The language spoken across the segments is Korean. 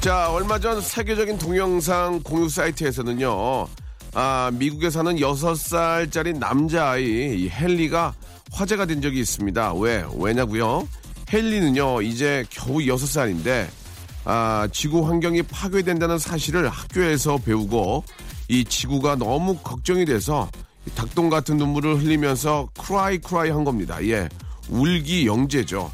자, 얼마 전 세계적인 동영상 공유 사이트에서는요, 아, 미국에 사는 6살짜리 남자아이 이 헨리가 화제가 된 적이 있습니다. 왜? 왜냐고요? 헨리는요, 이제 겨우 6살인데, 아, 지구 환경이 파괴된다는 사실을 학교에서 배우고, 이 지구가 너무 걱정이 돼서 이 닭똥 같은 눈물을 흘리면서 크라이 크라이 한 겁니다. 예. 울기 영재죠.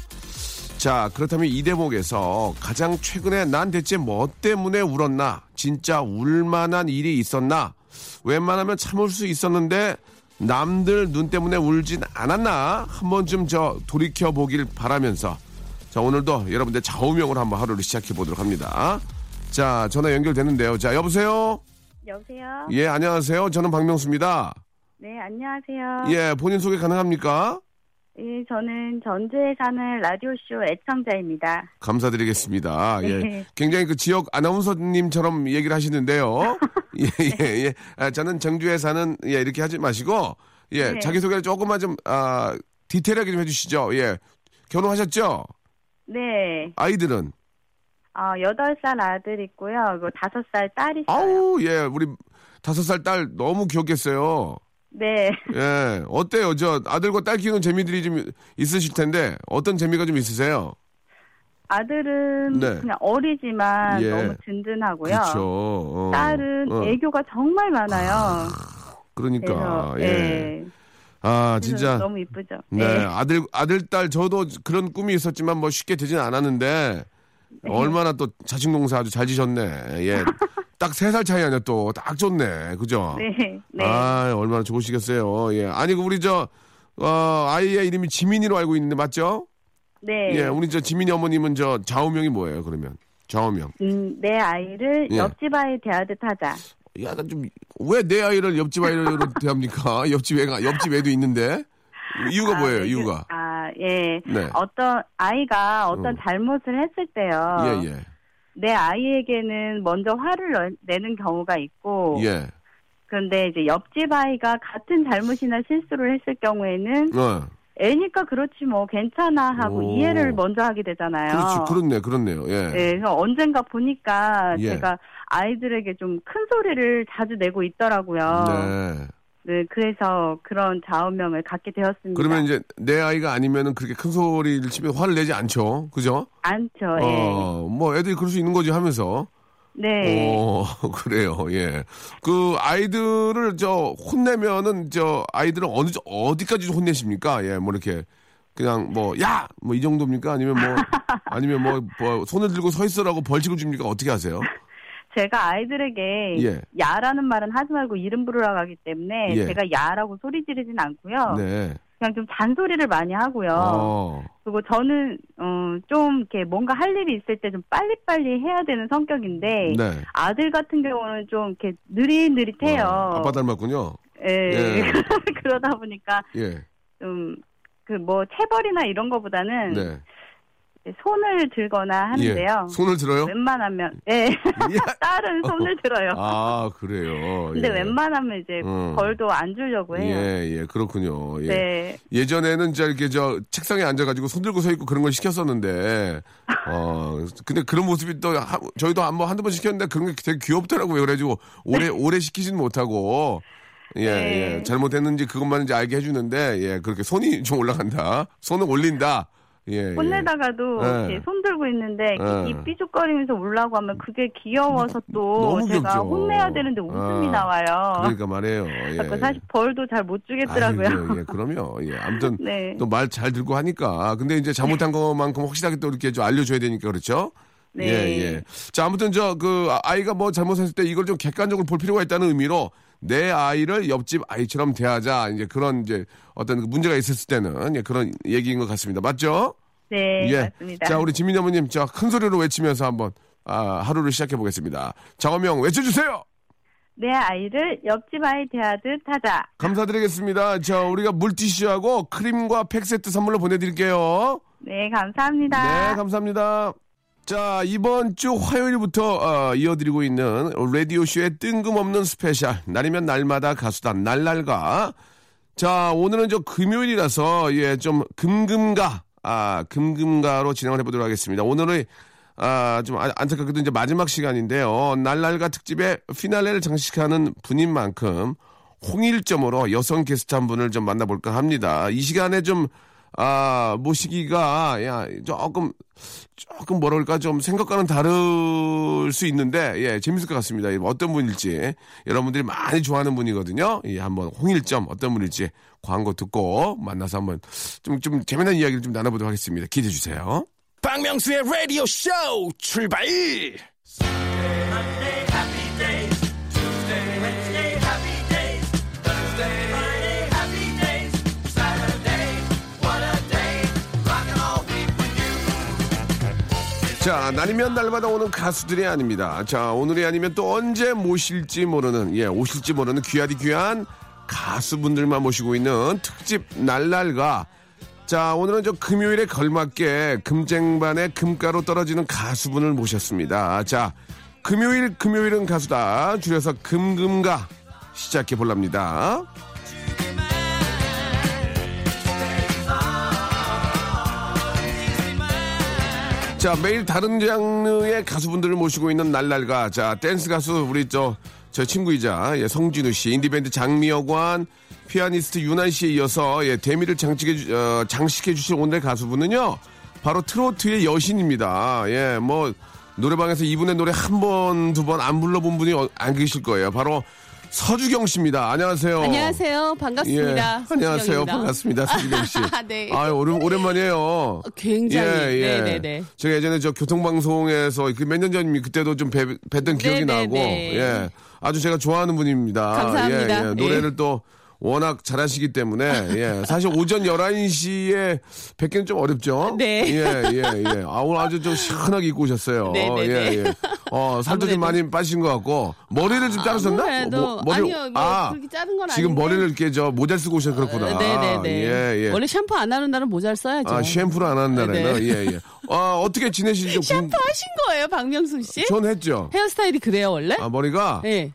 자, 그렇다면 이 대목에서 가장 최근에 난 대체 뭐 때문에 울었나? 진짜 울만한 일이 있었나? 웬만하면 참을 수 있었는데 남들 눈 때문에 울진 않았나? 한 번쯤 저 돌이켜 보길 바라면서 자, 오늘도 여러분들 좌우명으로 한번 하루를 시작해 보도록 합니다. 자, 전화 연결되는데요. 자, 여보세요? 여보세요? 예, 안녕하세요. 저는 박명수입니다. 네, 안녕하세요. 예, 본인 소개 가능합니까? 예, 저는 전주에 사는 라디오쇼 애청자입니다. 감사드리겠습니다. 예. 네. 굉장히 그 지역 아나운서님처럼 얘기를 하시는데요. 예, 예, 예. 아, 저는 정주에 사는, 예, 이렇게 하지 마시고, 예, 네. 자기소개를 조금만 좀, 아, 디테일하게 좀 해주시죠. 예. 결혼하셨죠? 네, 아이들은? 어, 8살 아들 있고요. 그리고 5살 딸 있어요. 아우, 예, 우리 다섯 살딸 너무 귀엽겠어요. 네, 예. 어때요? 저 아들과 딸 키우는 재미들이 좀 있으실 텐데, 어떤 재미가 좀 있으세요? 아들은 네. 그냥 어리지만 예. 너무 든든하고요. 그렇죠. 어. 딸은 어. 애교가 정말 많아요. 그러니까, 그래서, 예. 예. 아, 진짜. 너무 이쁘죠. 네, 네. 아들 아들 딸 저도 그런 꿈이 있었지만 뭐 쉽게 되진 않았는데 얼마나 또 자식 농사 아주 잘 지셨네. 예. 딱 세 살 차이 아니야 또 딱 좋네. 그죠? 네, 네. 아, 얼마나 좋으시겠어요. 예. 아니 그 우리 저 어, 아이의 이름이 지민이로 알고 있는데 맞죠? 네. 예. 우리 저 지민이 어머님은 저 좌우명이 뭐예요? 그러면 좌우명. 음, 내 아이를 예. 옆집 아이 대하듯 하자. 야, 나좀왜 내 아이를 옆집 아이로 대합니까? 옆집 애가 옆집 애도 있는데 이유가 아, 뭐예요? 네, 이유가? 그- 아, 예. 네. 어떤 아이가 어떤 음. 잘못을 했을 때요. 예, 예. 내 아이에게는 먼저 화를 내- 내는 경우가 있고 예. 그런데 이제 옆집 아이가 같은 잘못이나 실수를 했을 경우에는 어. 애니까 그렇지 뭐 괜찮아 하고 오. 이해를 먼저 하게 되잖아요. 그렇지, 그렇네, 그렇네요. 예. 네, 그래서 언젠가 보니까 예. 제가 아이들에게 좀 큰 소리를 자주 내고 있더라고요. 네. 네, 그래서 그런 좌우명을 갖게 되었습니다. 그러면 이제 내 아이가 아니면은 그렇게 큰 소리를 치면 화를 내지 않죠. 그죠? 않죠. 예. 어, 뭐 애들이 그럴 수 있는 거지 하면서. 네. 어, 그래요. 예. 그 아이들을 저 혼내면은 저 아이들은 어느 정- 어디까지 혼내십니까? 예. 뭐 이렇게 그냥 뭐 야! 뭐 이 정도입니까? 아니면 뭐 아니면 뭐, 뭐 손을 들고 서 있으라고 벌칙을 줍니까? 어떻게 하세요? 제가 아이들에게 예. 야라는 말은 하지 말고 이름 부르라고 하기 때문에 예. 제가 야라고 소리 지르진 않고요. 네. 그냥 좀 잔소리를 많이 하고요. 어. 그리고 저는 어, 좀 이렇게 뭔가 할 일이 있을 때 좀 빨리빨리 해야 되는 성격인데 네. 아들 같은 경우는 좀 이렇게 느릿느릿해요. 와, 아빠 닮았군요. 예. 예. 그러다 보니까 예. 좀그 뭐 체벌이나 이런 거보다는 네. 손을 들거나 하는데요. 예. 손을 들어요? 웬만하면 예. 예. 딸은 손을 들어요. 아, 그래요. 근데 예. 웬만하면 이제 음. 벌도 안 주려고 해요. 예, 예, 그렇군요. 예. 네. 예전에는 저 이렇게 저 책상에 앉아가지고 손 들고 서 있고 그런 걸 시켰었는데, 어, 근데 그런 모습이 또 하- 저희도 한번 한두 번 시켰는데 그런 게 되게 귀엽더라고요. 그래가지고 오래 오래 시키지는 못하고, 예, 네. 예. 잘못했는지 그것만 이제 알게 해주는데, 예, 그렇게 손이 좀 올라간다. 손을 올린다. 예. 예. 혼내다가도 네. 이렇게 손 들고 있는데 네. 이 삐죽거리면서 울라고 하면 그게 귀여워서 또 제가 귀엽죠. 혼내야 되는데 웃음이 아, 나와요. 그러니까 말해요. 예. 그래서 사실 벌도 잘 못 주겠더라고요. 아이고, 예, 그럼요. 예. 아무튼 네. 또말 잘 들고 하니까. 근데 이제 잘못한 것만큼 확실하게 또 이렇게 좀 알려줘야 되니까 그렇죠? 네. 예, 예. 자, 아무튼 저 그 아이가 뭐 잘못했을 때 이걸 좀 객관적으로 볼 필요가 있다는 의미로 내 아이를 옆집 아이처럼 대하자. 이제 그런 이제 어떤 그 문제가 있었을 때는 예, 그런 얘기인 것 같습니다. 맞죠? 네, 예. 맞습니다. 자, 우리 지민 어머님 저 큰 소리로 외치면서 한번 아, 하루를 시작해 보겠습니다. 장어명 외쳐주세요. 내 아이를 옆집 아이 대하듯 하자. 감사드리겠습니다. 자, 우리가 물티슈하고 크림과 팩 세트 선물로 보내드릴게요. 네, 감사합니다. 네, 감사합니다. 자, 이번 주 화요일부터 어, 이어드리고 있는 라디오쇼의 뜬금없는 스페셜. 날이면 날마다 가수다 날날가. 자, 오늘은 저 금요일이라서, 예, 좀 금금가, 아, 금금가로 진행을 해보도록 하겠습니다. 오늘은, 아, 좀 아- 안타깝게도 이제 마지막 시간인데요. 날날가 특집의 피날레를 장식하는 분인 만큼 홍일점으로 여성 게스트 한 분을 좀 만나볼까 합니다. 이 시간에 좀, 아, 모시기가, 야, 조금, 조금 그럴까 좀 생각과는 다를 수 있는데 예 재밌을 것 같습니다. 예, 어떤 분일지 여러분들이 많이 좋아하는 분이거든요. 예 한번 홍일점 어떤 분일지 광고 듣고 만나서 한번 좀 좀 재미난 이야기를 좀 나눠보도록 하겠습니다. 기대해 주세요. 박명수의 라디오 쇼 출발! 자 날이면 날마다 오는 가수들이 아닙니다. 자 오늘이 아니면 또 언제 모실지 모르는 예 오실지 모르는 귀하디 귀한 가수분들만 모시고 있는 특집 날날가. 자 오늘은 저 금요일에 걸맞게 금쟁반에 금가로 떨어지는 가수분을 모셨습니다. 자 금요일 금요일은 가수다 줄여서 금금가 시작해 볼랍니다. 자, 매일 다른 장르의 가수분들을 모시고 있는 날날가. 자, 댄스 가수 우리 저, 저 친구이자 예, 성진우 씨, 인디밴드 장미여관, 피아니스트 윤한 씨에 이어서 예, 대미를 장식해, 주- 어, 장식해 주실 오늘의 가수분은요. 바로 트로트의 여신입니다. 예, 뭐 노래방에서 이분의 노래 한 번, 두 번 안 불러본 분이 어- 안 계실 거예요. 바로 서주경 씨입니다. 안녕하세요. 안녕하세요. 반갑습니다. 예, 안녕하세요. 반갑습니다. 서주경 씨. 네. 아유, 오랜, 오랜만이에요. 굉장히. 예, 예. 네네네. 제가 예전에 저 교통방송에서 그몇년 전이면 그때도 좀 뵈, 뵀던 기억이 네네네. 나고, 예. 아주 제가 좋아하는 분입니다. 감사합니다. 예, 예. 노래를 또 워낙 잘하시기 때문에, 예. 사실 오전 11시에 뵙기는 좀 어렵죠? 네. 예, 예, 예. 아, 오늘 아주 좀 시원하게 입고 오셨어요. 네네네. 예, 예. 어, 살도 좀. 많이 빠신 것 같고, 머리를 좀 자르셨나? 아무래도 뭐, 머리를- 아니요, 뭐 그렇게 자른 건 지금 아닌데. 머리를 이렇게 저 모자를 쓰고 오셔서 그렇구나. 네네 네. 예, 예. 원래 샴푸 안 하는 날은 모자를 써야죠. 아, 샴푸를 안 하는 날에는, 네. 예, 예. 아, 어떻게 지내시죠? 샴푸 하신 거예요, 박명수 씨? 전 했죠. 헤어스타일이 그래요, 원래? 아, 머리가 네.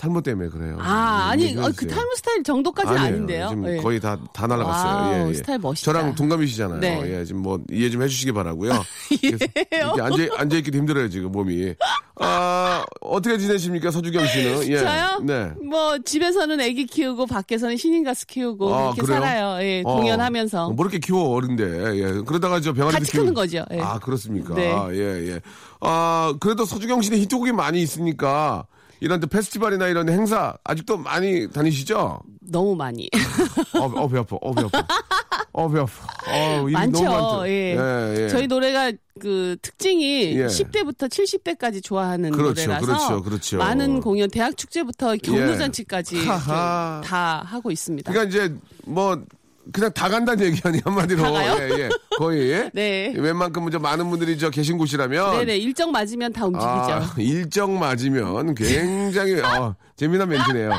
탈모 때문에 그래요. 아, 예, 아니, 어, 그. 탈모 스타일 정도까지는 아니에요. 아닌데요. 지금 예. 거의 다, 다 날아갔어요. 예, 예. 스타일 멋있다. 저랑 동갑이시잖아요. 네. 예, 지금 뭐 이해 좀 해주시기 바라고요. 이렇게 앉아, 앉아있기도 힘들어요, 지금 몸이. 아, 어떻게 지내십니까, 서주경 씨는? 예. 저요? 네. 뭐, 집에서는 아기 키우고, 밖에서는 신인 가수 키우고, 아, 이렇게 그래요? 살아요. 예, 어. 공연하면서. 뭐 이렇게 키워, 어른데. 예. 그러다가 저 병아리도 같이 키우- 크는 거죠. 예. 아, 그렇습니까? 네. 예, 예. 아, 그래도 서주경 씨는 히트곡이 많이 있으니까 이런 데 페스티벌이나 이런 행사 아직도 많이 다니시죠? 너무 많이. 어, 어, 배 아파. 어, 배 아파. 어, 배 아파. 어, 많죠. 너무. 예. 예, 예. 저희 노래가 그 특징이 예. 10대부터 70대까지 좋아하는 그렇죠, 노래라서 그렇죠, 그렇죠. 많은 공연 대학 축제부터 경로잔치까지 예. 이렇게 다 하고 있습니다. 그러니까 이제 뭐 그냥 다 간다는 얘기 아니 한마디로. 예, 예. 거의. 네. 웬만큼 저 많은 분들이 저 계신 곳이라면 네네 일정 맞으면 다 움직이죠. 아, 일정 맞으면 굉장히 어, 재미난 멘트네요.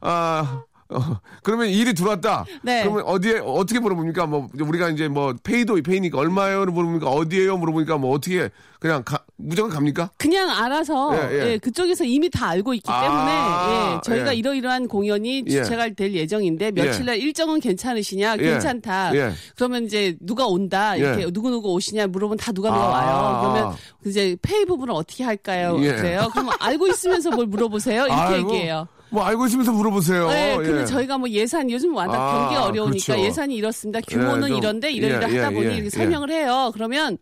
아, 어, 그러면 일이 들어왔다. 네. 그러면 어디에 어떻게 물어봅니까? 뭐 우리가 이제 뭐 페이도 페이니까 얼마예요? 물어보니까 어디에요? 물어보니까 뭐 어떻게 그냥 가, 무조건 갑니까? 그냥 알아서 예, 예. 예, 그쪽에서 이미 다 알고 있기 아, 때문에 예, 저희가 예. 이러이러한 공연이 예. 주최가 될 예정인데 며칠날 일정은 괜찮으시냐? 예. 괜찮다. 예. 그러면 이제 누가 온다 이렇게 예. 누구 누구 오시냐 물어보면 다 누가 누가 아. 와요. 그러면 이제 페이 부분을 어떻게 할까요? 예. 그래요? 그럼 알고 있으면서 뭘 물어보세요? 이렇게 아이고. 얘기해요. 뭐 알고 있으면서 물어보세요. 네, 근데 예. 저희가 뭐 예산 요즘 워낙 아, 경기가 어려우니까 그렇죠. 예산이 이렇습니다. 규모는 좀, 이런데 이러이러 예, 하다 예, 보니 예, 이렇게 예. 설명을 해요. 그러면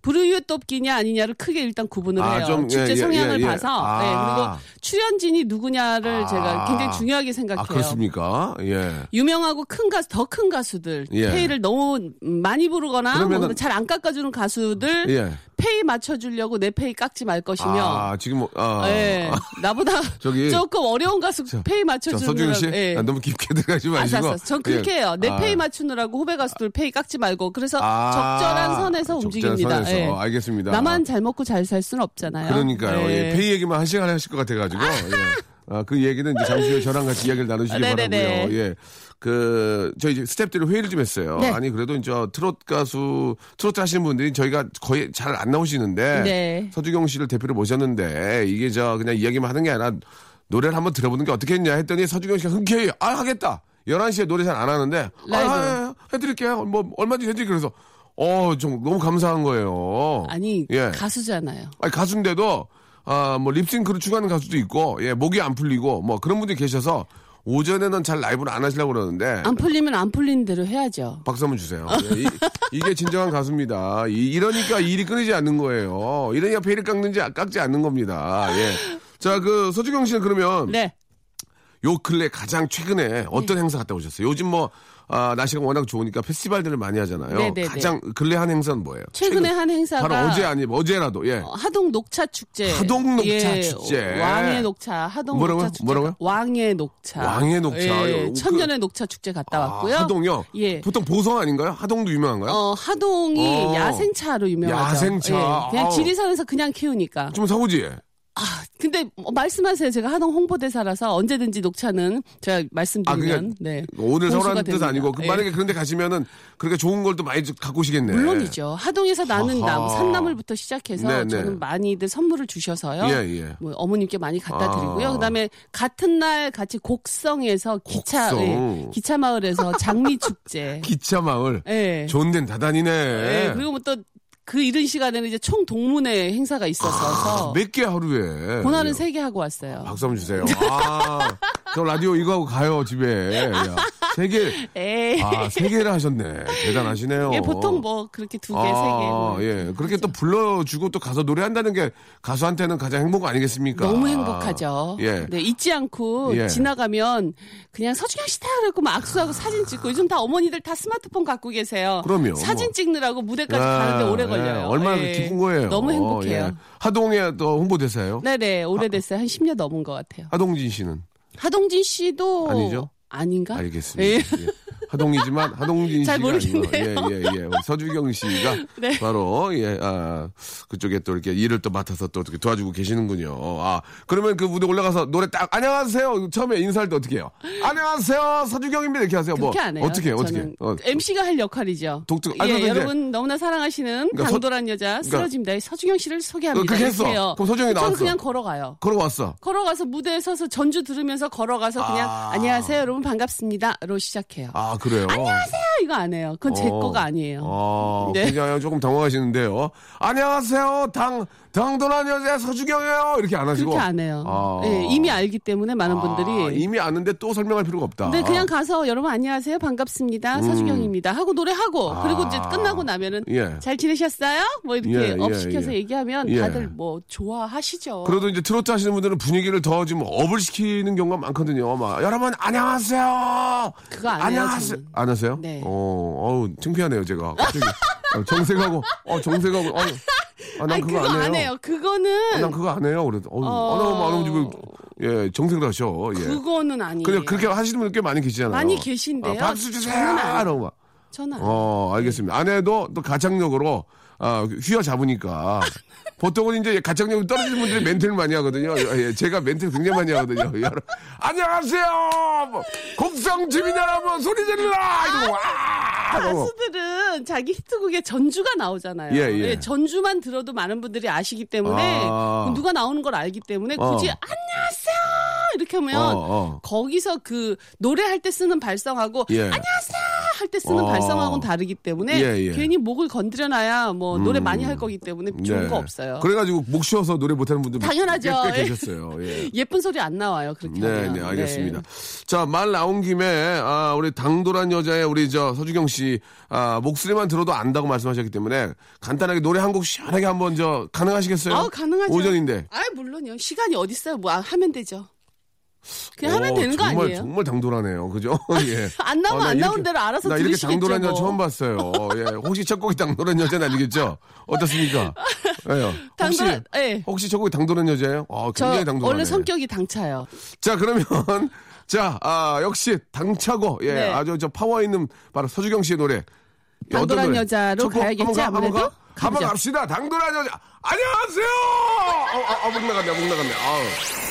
불우이웃 돕기냐 아니냐를 크게 일단 구분을 아, 해요. 좀, 축제 예, 예, 성향을 예, 예. 봐서 아. 네, 그리고 출연진이 누구냐를 제가 굉장히 중요하게 생각해요. 아, 그렇습니까? 예. 유명하고 큰 가수, 더 큰 가수들, 예. 페이를 너무 많이 부르거나 그러면은- 잘안 깎아주는 가수들 예. 페이 맞춰주려고 내 페이 깎지 말 것이며, 아, 지금 뭐, 아. 예, 나보다 저기- 조금 어려운 가수 페이 자, 맞춰주는 서주경 씨, 예. 아, 너무 깊게 들어가지 마시고. 알았어, 전 그렇게 예. 해요. 내 아. 페이 맞추느라고 후배 가수들 페이 깎지 말고 그래서 아, 적절한 선에서 움직입니다. 선에서. 예. 알겠습니다. 나만 잘 먹고 잘 살 수는 없잖아요. 그러니까요. 예. 예. 페이 얘기만 한 시간 하실 것 같아가지고. 예. 아, 그 얘기는 이제 잠시 후에 저랑 같이 이야기를 나누시기 네네네. 바라고요. 예. 그, 저희 이제 스탭들이 회의를 좀 했어요. 네. 아니, 그래도 저 트롯 가수, 트로트 하시는 분들이 저희가 거의 잘 안 나오시는데. 네. 서주경 씨를 대표로 모셨는데, 이게 저 그냥 이야기만 하는 게 아니라 노래를 한번 들어보는 게 어떻겠냐 했더니 서주경 씨가 흔쾌히, 아, 하겠다. 11시에 노래 잘 안 하는데, 아, 라이브. 아, 해드릴게요. 뭐, 얼마든지 해드릴게요. 그래서, 어, 좀 너무 감사한 거예요. 아니 예. 가수잖아요. 아니, 가수인데도 아, 뭐 립싱크를 추구하는 가수도 있고, 예, 목이 안 풀리고, 뭐 그런 분들이 계셔서 오전에는 잘 라이브를 안 하시려고 그러는데 안 풀리면 안 풀리는 대로 해야죠. 박수 한번 주세요. 예, 이, 게 진정한 가수입니다. 이, 이러니까 일이 끊이지 않는 거예요. 이러니까 페이를 깎는지 깎지 않는 겁니다. 예. 자, 그 서주경 씨는 그러면 네. 요 근래 가장 최근에 어떤 행사 갔다 오셨어요? 요즘 뭐 아, 날씨가 워낙 좋으니까 페스티벌들을 많이 하잖아요. 네네네. 가장 근래 한 행사는 뭐예요? 최근에 최근- 한 행사가 바로 어제 아니면 어제라도 예. 어, 하동 녹차 축제. 하동 녹차 예, 축제. 왕의 녹차. 하동 뭐라고요? 녹차 축제. 뭐라고요? 왕의 녹차. 왕의 녹차. 예, 그- 천년의 녹차 축제 갔다 왔고요. 아, 하동요? 예. 보통 보성 아닌가요? 하동도 유명한가요? 어, 하동이 어. 야생차로 유명하죠. 야생차. 예, 그냥. 지리산에서 그냥 키우니까. 좀 사고지? 아, 근데 뭐 말씀하세요. 제가 하동 홍보대사라서 언제든지 녹차는 제가 말씀드리면 아, 그러니까 네. 오늘 서울하는 뜻. 아니고 그 예. 만약에 그런데 가시면은 그렇게 좋은 걸 또 많이 좀 갖고 오시겠네. 물론이죠. 하동에서 나는. 나무, 산나물부터 시작해서 네, 네. 저는 많이들 선물을 주셔서요. 예, 예. 뭐 어머님께 많이 갖다 아. 드리고요. 그다음에 같은 날 같이 곡성에서 기차 곡성. 예, 기차 마을에서 장미 축제. 기차 마을. 예. 좋은 데는 다 다니네. 예, 그리고 뭐 또 그 이른 시간에는 이제 총 동문회 행사가 있었어서 몇 개 하루에. 고난은 예. 세개 하고 왔어요. 박수 한번 주세요. 아, 저 라디오 이거 하고 가요, 집에. 야, 세 개. 아, 세 개를 하셨네. 대단하시네요. 예, 보통 뭐 그렇게 두 개, 세 개. 아, 예. 그렇게 또 불러주고 또 가서 노래한다는 게 가수한테는 가장 행복 아니겠습니까? 너무 행복하죠. 예. 네, 잊지 않고 예. 지나가면 그냥 서준영 씨다 그랬고 막 악수하고 사진 찍고 요즘 다 어머니들 다 스마트폰 갖고 계세요. 그럼요. 사진 뭐. 찍느라고 무대까지 아, 가는데 오래 예. 걸려요. 얼마나 예. 기쁜 거예요. 너무 행복해요. 예. 하동에 또 홍보대사예요. 네네, 오래됐어요. 한 10년 넘은 것 같아요. 하동진 씨는 하동진 씨도 아니죠? 아닌가? 알겠습니다. 예. 예. 하동이지만 하동진 잘 씨가 아니고 모르겠네요. 예예 예, 우리 서주경 씨가 네. 바로 예 아, 그쪽에 또 이렇게 일을 또 맡아서 또 어떻게 도와주고 계시는군요. 아 그러면 그 무대 올라가서 노래 딱 안녕하세요 처음에 인사할 때 어떻게 해요? 안녕하세요 서주경입니다 이렇게 하세요. 뭐안 해요. 어떻게 해요? 어떻게 저는 어, MC가 할 역할이죠. 독특- 예, 아니, 근데 이제- 여러분 너무나 사랑하시는 그러니까 강도란 여자 쓰러집니다. 서주경 씨를 소개합니다. 그렇게 했어. 해요. 그럼 서주경이 저는 나왔어. 그냥 걸어가요. 걸어왔어. 걸어가서 무대에 서서 전주 들으면서 걸어가서 그냥 아. 안녕하세요 여러분 반갑습니다로 시작해요. 아 그래요. 안녕하세요 이거 안 해요. 그건 제 어. 거가 아니에요. 어, 네. 그냥 조금 당황하시는데요. 안녕하세요. 당, 당돌한 여자 서주경이에요. 이렇게 안 하시고. 그렇게 안 해요. 아. 예, 이미 알기 때문에 많은 분들이. 아, 이미 아는데 또 설명할 필요가 없다. 근데 그냥 가서 여러분 안녕하세요 반갑습니다 서주경입니다 하고 노래하고 그리고 이제 아. 끝나고 나면은 예. 잘 지내셨어요? 뭐 이렇게 예, 예, up 시켜서 예. 얘기하면 예. 다들 뭐 좋아하시죠. 그래도 이제 트로트 하시는 분들은 분위기를 더 지금 up을 시키는 경우가 많거든요. 막, 여러분, 안녕하세요. 그거 안 해요, 안녕하세요. 안 하세요? 네. 어, 어우, 창피하네요, 제가. 갑자기. 어, 정색하고, 어, 정색하고, 어, 아, 난 아니 그거, 그거 안 해요. 안 해요. 그거는 아, 난 그거 안 해요. 그래도, 어, 어. 안 하면 안 하면 지금, 예, 정색을 하셔. 예. 그거는 아니에요. 그냥 그렇게 하시는 분들 꽤 많이 계시잖아요. 많이 계신데요. 어, 박수 주세요! 저는 안 해요. 이러고 막. 해요. 어, 알겠습니다. 아내도 또 가창력으로 아, 휘어 잡으니까 보통은 이제 가창력이 떨어지는 분들이 멘트를 많이 하거든요. 예, 제가 멘트를 굉장히 많이 하거든요. 여러분, 안녕하세요. 뭐, 곡성 주민 여러분 소리 질러라 이러고 와. 이러고. 가수들은 자기 히트곡에 전주가 나오잖아요. 예, 예. 전주만 들어도 많은 분들이 아시기 때문에 아. 누가 나오는 걸 알기 때문에 굳이 어. 안녕하세요 이렇게 하면 어, 어. 거기서 그 노래할 때 쓰는 발성하고 예. 안녕하세요 할 때 쓰는 어. 발성하고는 다르기 때문에 예, 예. 괜히 목을 건드려놔야 뭐 노래 많이 할 거기 때문에 좋은 네. 거 없어요. 그래가지고 목 쉬어서 노래 못하는 분들 당연하죠. 꽤, 꽤 예. 계셨어요. 예. 예쁜 소리 안 나와요. 그렇게 네, 하면. 네, 알겠습니다. 네. 자, 말 나온 김에, 아, 우리 당돌한 여자의 우리 저 서주경 씨, 아, 목소리만 들어도 안다고 말씀하셨기 때문에 간단하게 노래 한 곡 시원하게 한번 저, 가능하시겠어요? 아, 가능하죠. 오전인데. 아, 물론요. 시간이 어디 있어요? 뭐 아, 하면 되죠. 그냥 하면 오, 되는 거 정말, 아니에요? 정말 당돌하네요. 그죠? 예. 안 나오면 나안 나온 대로 알아서 나 이렇게. 당돌한 여자 뭐. 처음 봤어요. 예. 혹시 첫 곡이 당돌한 여자는 아니겠죠? 어떻습니까? 예. 혹시, 당돌- 예. 혹시 첫 곡이 당돌한 여자예요? 아, 저 굉장히 당돌하네. 원래 성격이 당차요. 자, 그러면, 자, 아, 역시 당차고, 예, 네. 아주 저 파워 있는 바로 서주경 씨의 노래. 당돌한? 여자로 가야겠지, 한번 가, 한번 아무래도? 가? 한번. 갑시다. 당돌한 여자. 안녕하세요! 어, 아, 아, 목 나갔네, 목 나갔네. 아우.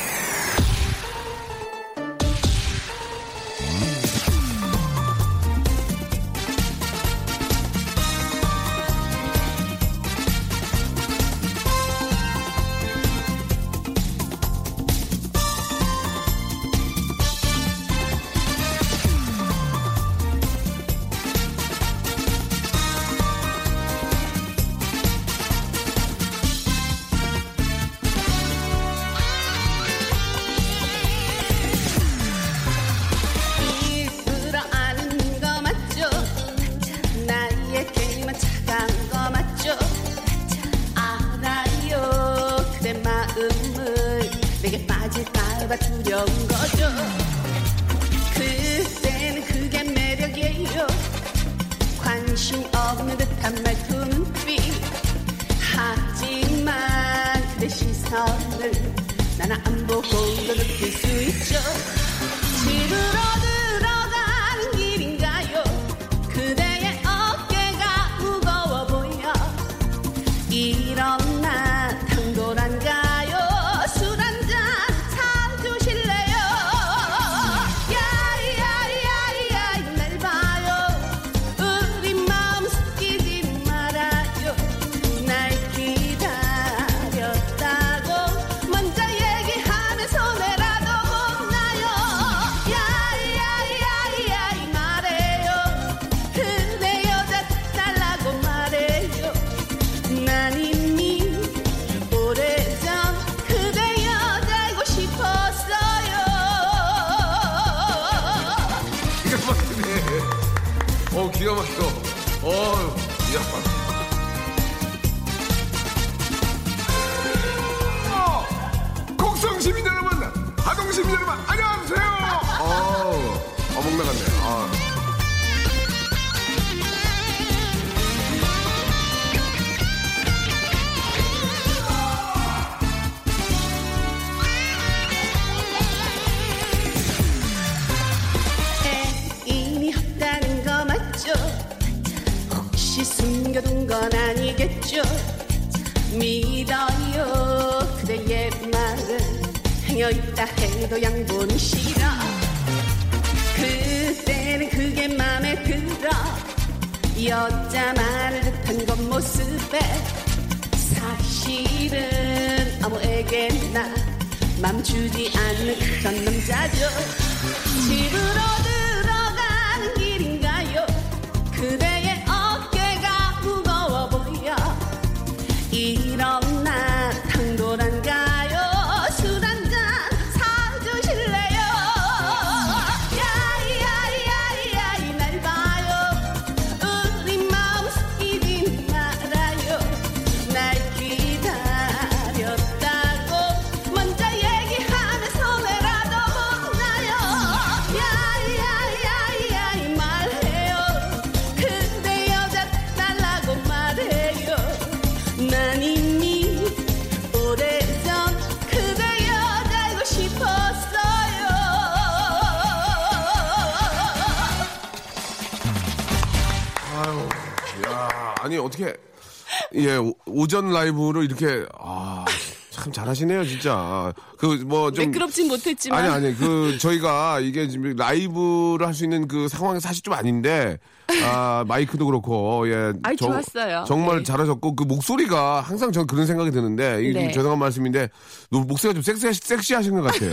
빠질까봐 두려운 거죠. 그때는 그게 매력이에요. 관심 없는 듯한 말투 눈빛 하지만 그대 시선을 나는 안 보고 도 느낄 수 있죠. 들 아니겠죠? 믿어요. 그대의 말을 행여있다 해도 양보는 싫어. 그때는 그게 맘에 들어. 여자 말을 듣한 겉모습에 사실은 아무에게나 맘 주지 않는 그런 남자죠. 집으로 아니 어떻게 예 오- 오전 라이브로 이렇게 아. 참 잘하시네요, 진짜. 그 뭐 좀 매끄럽진 못했지만 아니 아니 그 저희가 이게 지금 라이브를 할 수 있는 그 상황이 사실 좀 아닌데 아 마이크도 그렇고 예 아이, 좋았어요. 정말 네. 잘하셨고 그 목소리가 항상 저는 그런 생각이 드는데 이게 좀 네. 죄송한 말씀인데 너 목소리가 좀 섹시 섹시하신 것 같아요.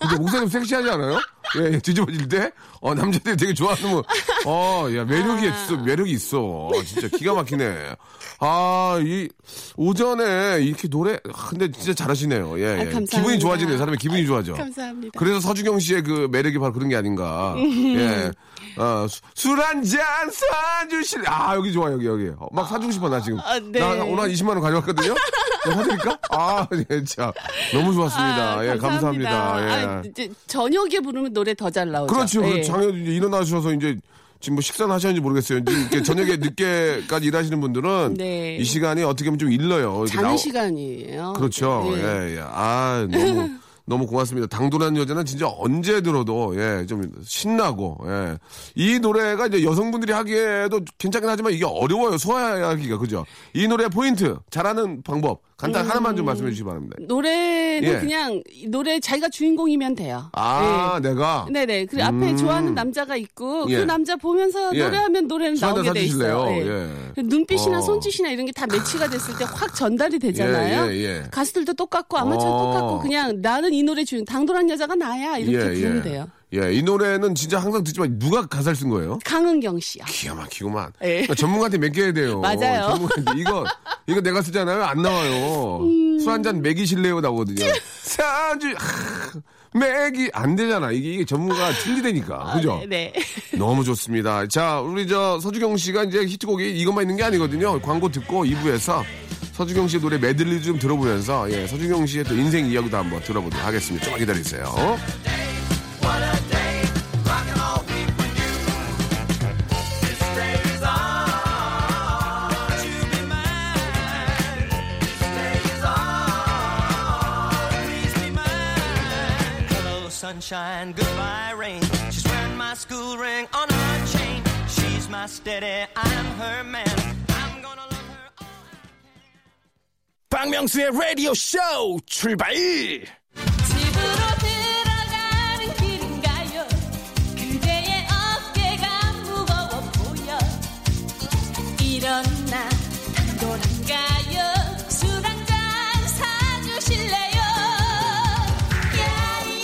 근데 목소리 좀 섹시하지 않아요? 예, 예, 뒤집어질 때, 어, 남자들이 되게 좋아하는 뭐, 어, 야, 매력이 아. 있어, 매력이 있어. 진짜 기가 막히네. 아, 이, 오전에 이렇게 노래, 아, 근데 진짜 잘하시네요. 예, 예. 감사합니다. 기분이 좋아지네요. 사람의 기분이 좋아져. 감사합니다. 그래서 서주경 씨의 그 매력이 바로 그런 게 아닌가. 예. 어, 술 한 잔 사주실, 아, 여기 좋아, 여기, 여기. 어, 막 사주고 싶어, 나 지금. 아, 네. 나 오늘 한 20만원 가져왔거든요? 네, 사드릴까? 아, 예, 자. 너무 좋았습니다. 아, 예, 감사합니다. 예. 아, 이제 저녁에 부르면 노래 더 잘 나오죠. 그렇죠. 예. 장현 이제 일어나셔서 이제 지금 뭐 식사는 하셨는지 모르겠어요. 이제 이렇게 저녁에 늦게까지 일하시는 분들은 네. 이 시간이 어떻게 보면 좀 일러요. 자는 나오- 시간이에요. 그렇죠. 예. 예, 예. 아, 너무, 너무 고맙습니다. 당돌한 여자는 진짜 언제 들어도, 예, 좀 신나고, 예. 이 노래가 이제 여성분들이 하기에도 괜찮긴 하지만 이게 어려워요. 소화하기가, 그죠? 이 노래 포인트, 잘하는 방법, 간단 음. 하나만 좀 말씀해 주시기 바랍니다. 노래는 예. 그냥 이 노래 자기가 주인공이면 돼요. 아, 내가. 예. 네네. 그 앞에 좋아하는 남자가 있고 예. 그 남자 보면서 예. 노래하면 노래는 나오게 돼 있어요. 예. 예. 그 눈빛이나 어. 손짓이나 이런 게 다 매치가 됐을 때 확 전달이 되잖아요. 예, 예, 예. 가수들도 똑같고 아마추어 어. 똑같고 그냥 나는 이 노래 주인 당돌한 여자가 나야 이렇게 부르면 돼요. 예, 이 노래는 진짜 항상 듣지만 누가 가사를 쓴 거예요? 강은경 씨요. 기가 막히구만. 예. 그러니까 전문가한테 맡겨야 돼요. 맞아요. 전문가한테 이거 이거 내가 쓰잖아요. 안 나와요. 음. 술한잔 먹이실래요 나오거든요. 사주 하, 먹이 안 되잖아. 이게 이게 전문가 틀리다니까. 그죠? 네. 너무 좋습니다. 자, 우리 저 서주경 씨가 이제 히트곡이 이것만 있는 게 아니거든요. 광고 듣고 2부에서 서주경 씨의 노래 메들리 좀 들어보면서 예, 서주경 씨의 또 인생 이야기도 한번 들어보도록 하겠습니다. 조금만 기다리세요. sunshine, goodbye, rain. She's wearing my school ring on her chain. She's my steady, I'm her man. I'm gonna love her. 박명수의 라디오 쇼 출발!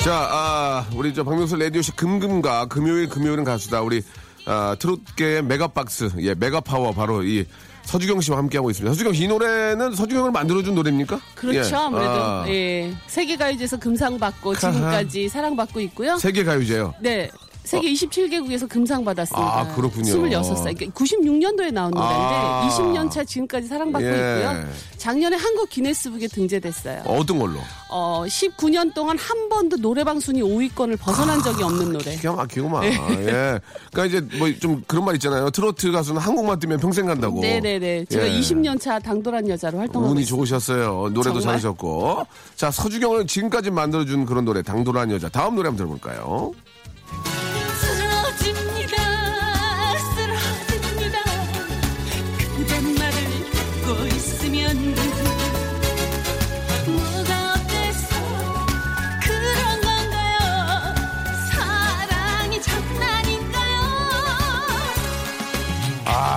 자, 아, 우리 저 박명수 라디오쇼 금금가 금요일 금요일은 가수다. 우리 아, 트롯계의 메가박스, 예, mega power 바로 이 서주경 씨와 함께하고 있습니다. 서주경 씨, 이 노래는 서주경을 만들어준 노래입니까? 그렇죠. 예. 아무래도 아, 예. 세계 가요제에서 금상 받고 지금까지 사랑받고 있고요. 세계 가요제요. 네. 세계 27개국에서 금상 받았습니다. 아, 그렇군요. 26살. 그러니까 96년도에 나온 노래인데 아. 20년 차 지금까지 사랑받고 예. 있고요. 작년에 한국 기네스북에 등재됐어요. 어, 어떤 걸로? 어, 19년 동안 한 번도 노래방 순위 5위권을 벗어난 적이 없는 노래. 기가 막히구만. 예. 그러니까 이제 뭐 좀 그런 말 있잖아요. 트로트 가수는 한 곡만 뜨면 평생 간다고. 네네네. 제가 예. 20년 차 당돌한 여자로 활동하고 운이 있어요. 좋으셨어요. 노래도 정말? 잘하셨고. 자, 서주경을 지금까지 만들어준 그런 노래, 당돌한 여자. 다음 노래 한번 들어볼까요?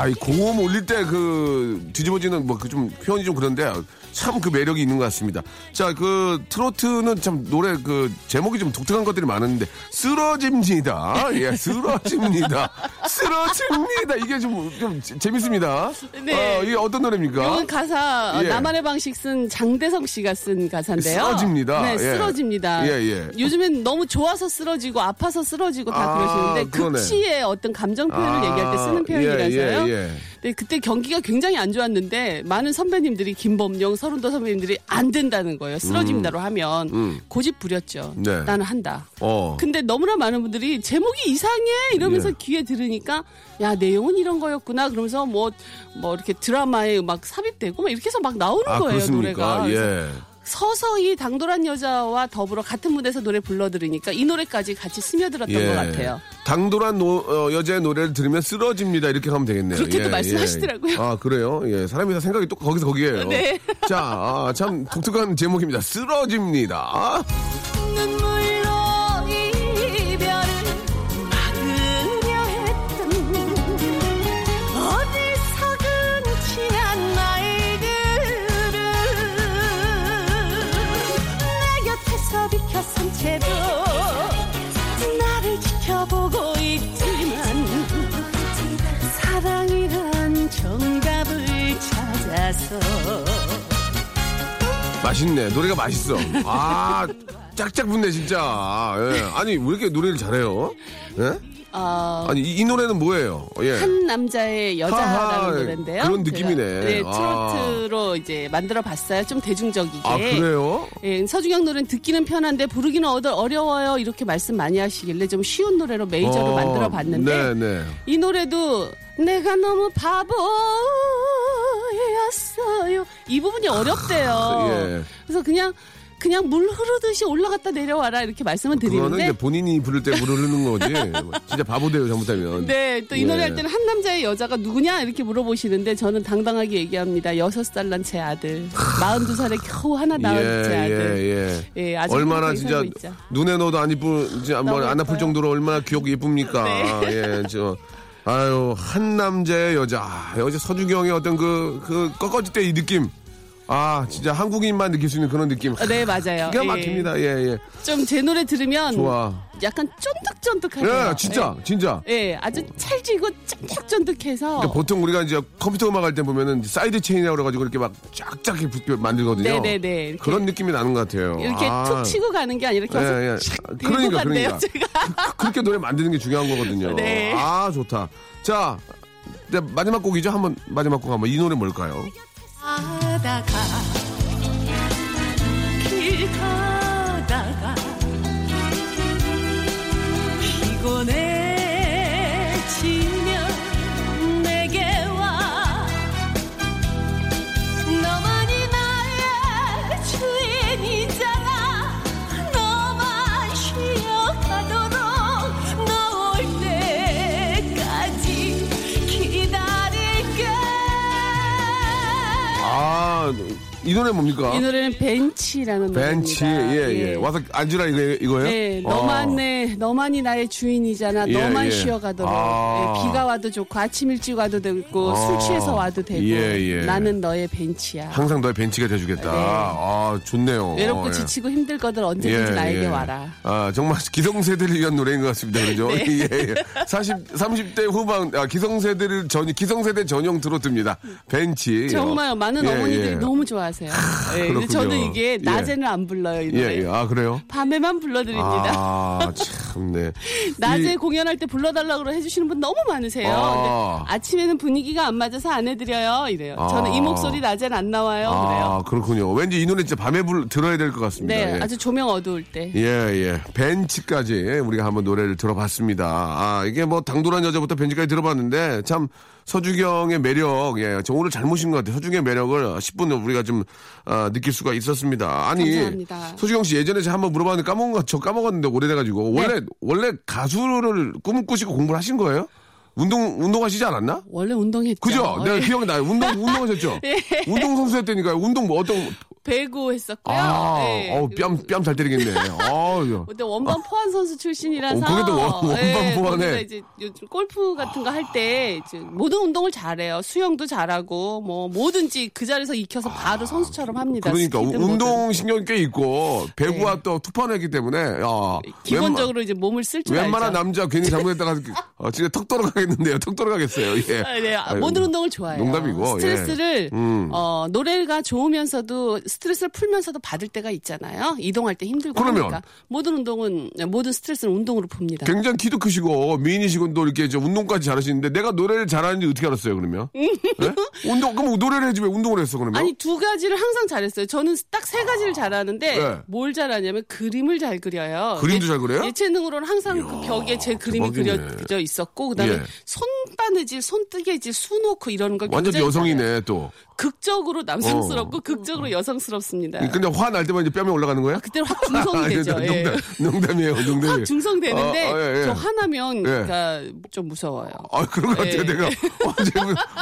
아, 이 고음 올릴 때 그 뒤집어지는 뭐 그 좀 표현이 좀 그런데 참 그 매력이 있는 것 같습니다. 자, 그 트로트는 참 노래 그 제목이 좀 독특한 것들이 많은데 쓰러집니다. 예, 쓰러집니다. 쓰러집니다. 이게 좀, 좀 재- 재밌습니다. 네. 어, 이게 어떤 노래입니까? 이건 가사 어, 예. 나만의 방식 쓴 장대성 씨가 쓴 가사인데요. 쓰러집니다. 네, 예. 쓰러집니다. 예, 예. 요즘엔 너무 좋아서 쓰러지고 아파서 쓰러지고 다 아, 그러시는데 그러네. 극치의 어떤 감정 표현을 아, 얘기할 때 쓰는 표현이라서요. 예, 예, 예. 네, 그때 경기가 굉장히 안 좋았는데 많은 선배님들이 김범용, 서른도 선배님들이 안 된다는 거예요. 쓰러집니다로 하면 음. 고집 부렸죠. 네. 나는 한다. 어. 근데 너무나 많은 분들이 제목이 이상해 이러면서 예. 귀에 들으니까 야 내용은 이런 거였구나 그러면서 뭐뭐 이렇게 드라마에 막 삽입되고 막 이렇게 해서 막 나오는 아, 거예요 그렇습니까? 노래가 예. 서서히 당돌한 여자와 더불어 같은 무대에서 노래 불러 들으니까 이 노래까지 같이 스며들었던 것 같아요. 당돌한 노- 어, 여자의 노래를 들으면 쓰러집니다. 이렇게 하면 되겠네요. 그렇게도 말씀하시더라고요. 아, 그래요? 예. 사람이 다 생각이 또 거기서 거기에요. 네. 자, 아, 참 독특한 제목입니다. 쓰러집니다. 노래가 맛있어. 아, 짝짝 붙네, 진짜. 예. 아니, 왜 이렇게 노래를 잘해요? 예? 어, 아니, 이, 이 노래는 뭐예요? 예. 한 남자의 여자라는 하하, 노래인데요. 그런 느낌이네. 네, 아. 트로트로 이제 만들어 봤어요. 좀 대중적이게. 아, 그래요? 예, 서주경 노래는 듣기는 편한데 부르기는 어려워요. 이렇게 말씀 많이 하시길래 좀 쉬운 노래로 메이저로 어, 만들어 봤는데 네, 네. 이 노래도 내가 너무 바보 였어요. 이 부분이 어렵대요. 예. 그래서 그냥 그냥 물 흐르듯이 올라갔다 내려와라 이렇게 그거는 드리는데 이제 본인이 부를 때 부르는 거지. 진짜 바보 돼요, 잘못하면. 네, 또이 예. 노래 할 때는 한 남자의 여자가 누구냐 이렇게 물어보시는데 저는 당당하게 얘기합니다. 여섯 살 난 제 아들, 마흔두 살에 겨우 하나 낳은 제 아들. 예, 예. 예, 얼마나 진짜. 눈에 넣어도 안 이쁘지 안, 안 아플. 정도로 얼마나 귀엽고 예쁩니까? 네. 예, 저 아유 한 남자의 여자. 아, 어제 서주경의 어떤 그 그 꺾어질 때 이 느낌 아 진짜 한국인만 느낄 수 있는 그런 느낌 아, 네, 맞아요. 기가 예. 막힙니다 예예 좀 제 노래 들으면 좋아 약간 쫀득쫀득하죠. 예 진짜 진짜 예, 아주 찰지고 쫀득쫀득해서 그러니까 보통 우리가 이제 컴퓨터 음악 할 때 보면은 side chain이라고 그래가지고 이렇게 막 쫙쫙 이렇게 붙게 만들거든요 네네네. 이렇게, 그런 느낌이 나는 것 같아요 이렇게 아. 툭 치고 가는 게 아니라 이렇게 와서 예, 예. 촥 그러니까, 그러니까. 제가. 그렇게 노래 만드는 게 중요한 거거든요. 네. 아 좋다. 자 이제 마지막 곡이죠. 한번 마지막 곡 한번 이 노래 뭘까요? 가 다가 길 이 노래 뭡니까? 이 노래는 벤치라는 벤치 노래입니다. 예예 와서 앉으라 이거 이거예요? 네, 어. 너만 내, 너만이 나의 주인이잖아. 예, 너만 예. 쉬어가도록. 아. 예, 비가 와도 좋고 아침 일찍 와도 되고 아. 술 취해서 와도 되고. 예, 예. 나는 너의 벤치야. 항상 너의 벤치가 돼주겠다. 네. 아 좋네요. 외롭고 예. 지치고 힘들거든 언제든지 예, 나에게 예. 와라. 아, 정말 기성세대를 위한 노래인 것 같습니다. 그죠? 네. 예, 예. 40, 30대 후반, 아, 기성세대를 전, 기성세대 전용 트로트입니다. 벤치. 정말 많은 예, 어머니들이 예. 너무 좋아하세요. 예, 근데. 저는 이게 예. 낮에는 안 불러요, 이 예, 노래. 예. 아, 그래요? 밤에만 불러드립니다. 아, 참, 네. 낮에 이- 공연할 때 불러달라고 해주시는 분 너무 많으세요. 아. 아침에는 분위기가 안 맞아서 안 해드려요. 이래요. 아. 저는 이 목소리 낮엔 안 나와요. 그래요. 아, 그렇군요. 왠지 이 노래 진짜 밤에 불, 들어야 될 것 같습니다. 네, 예. 아주 조명 어두울 때. 예, 예. 벤치까지 우리가 한번 노래를 들어봤습니다. 아, 이게 뭐 당돌한 여자부터 벤치까지 들어봤는데 참 서주경의 매력, 예. 저 오늘 잘못인 것 같아요. 서주경의 매력을 10분 우리가 좀 아, 느낄 수가 있었습니다. 아니, 감사합니다. 서주경 씨 예전에 제가 한번 물어봤는데 까먹은 것, 저 까먹었는데 오래돼가지고 네. 원래 원래 가수를 꿈 꾸시고 공부를 하신 거예요? 운동 운동하시지 않았나? 원래 운동했죠. 그죠? 내가 예. 기억이 나요. 운동 운동하셨죠? 예. 운동 선수였다니까요. 운동 뭐 어떤 배구 했었고요. 아, 예. 어우 뺨 뺨 잘 때리겠네. 아유. 근데 원반 포환 선수 출신이라서 어, 거기도 원- 원반 예, 포환해. 거기서 이제 요즘 골프 같은 거 할 때 모든 운동을 잘해요. 수영도 잘하고 뭐 뭐든지 그 자리에서 익혀서 바로 선수처럼 합니다. 그러니까 운동. 신경 꽤 있고 배구와 또 투판했기 때문에 야, 기본적으로 이제 몸을 쓸 줄 웬만, 알죠. 웬만한 남자 괜히 잘못했다가 어, 진짜 턱 돌아가겠는데요. 턱 돌아가겠어요. 예. 아, 네. 아, 아유, 모든 운동을 좋아해요. 농담이고, 스트레스를 예. 음. 어, 노래가 좋으면서도 스트레스를 풀면서도 받을 때가 있잖아요. 이동할 때 힘들고 그러면? 하니까 모든 운동은 모든 스트레스는 운동으로 풉니다. 굉장히 키도 크시고 미인이시고 또 이렇게 저 운동까지 잘하시는데 내가 노래를 잘하는지 어떻게 알았어요 그러면? 예? 운동 그럼 노래를 왜 운동을 했어 그러면? 아니 두 가지를 항상 잘했어요. 저는 딱 세 가지를 잘하는데 네. 뭘 잘하냐면 그림을 잘 그려요. 그림도 예- 잘 그려요? 예체능으로는 항상 그 벽에 제 그림이 대박이네. 그려져 있었고 그다음에 예. 손바느질, 손뜨개질, 수놓고 이러는 걸 완전. 여성이네 또. 극적으로 남성스럽고 어. 극적으로 여성스럽습니다. 근데 화 날 때만 이제 뺨이 올라가는 거야? 그때는 확 중성이 되죠. 아니, 예. 농담, 농담이에요, 농담이에요. 확 중성되는데 어, 어, 예, 예. 저 화나면 예. 그러니까 좀 무서워요. 아, 그런 것 같아요. 예. 내가 어제,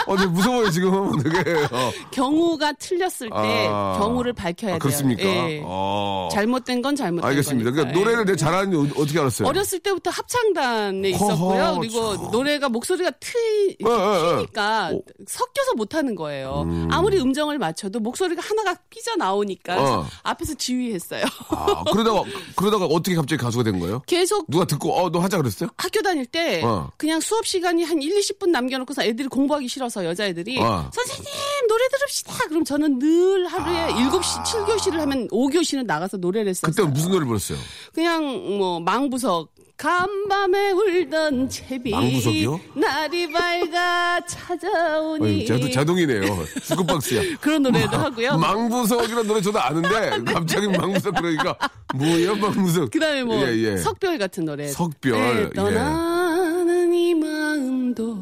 어제 무서워요, 지금. 되게. 어. 경우가 틀렸을 때 아. 경우를 밝혀야 아, 돼요. 그렇습니까? 예. 어. 잘못된 건 잘못된 알겠습니다. 거니까. 그러니까 노래를 예. 내가 잘하는지 어- 어떻게 알았어요? 어렸을 때부터 합창단에 있었고요. 허허, 그리고 참. 노래가 목소리가 트, 예, 예, 예. 트니까 어. 섞여서 못하는 거예요. 아무리 음정을 맞춰도 목소리가 하나가 삐져 나오니까 어. 앞에서 지휘했어요. 아, 그러다가, 그러다가 어떻게 갑자기 가수가 된 거예요? 계속 누가 듣고, 어, 너 하자 그랬어요? 학교 다닐 때 어. 그냥 수업 시간이 한 1, 20분 남겨놓고서 애들이 공부하기 싫어서 여자애들이 어. 선생님 노래 들읍시다. 그럼 저는 늘 하루에 일곱 시 7교시를 하면 5교시는 나가서 노래를 했었어요. 그때 무슨 노래 불렀어요? 그냥 뭐 망부석 간밤에 울던 채비 망부석이요? 날이 밝아 찾아오니 자동, 자동이네요. 주급박스야. 그런 노래도 하고요. 망부석이라는 노래 저도 아는데 갑자기 망부석 그러니까 뭐야 망부석. 그다음에 뭐 예, 예. 석별 같은 노래. 석별, 네, 예. 떠나는 이 마음도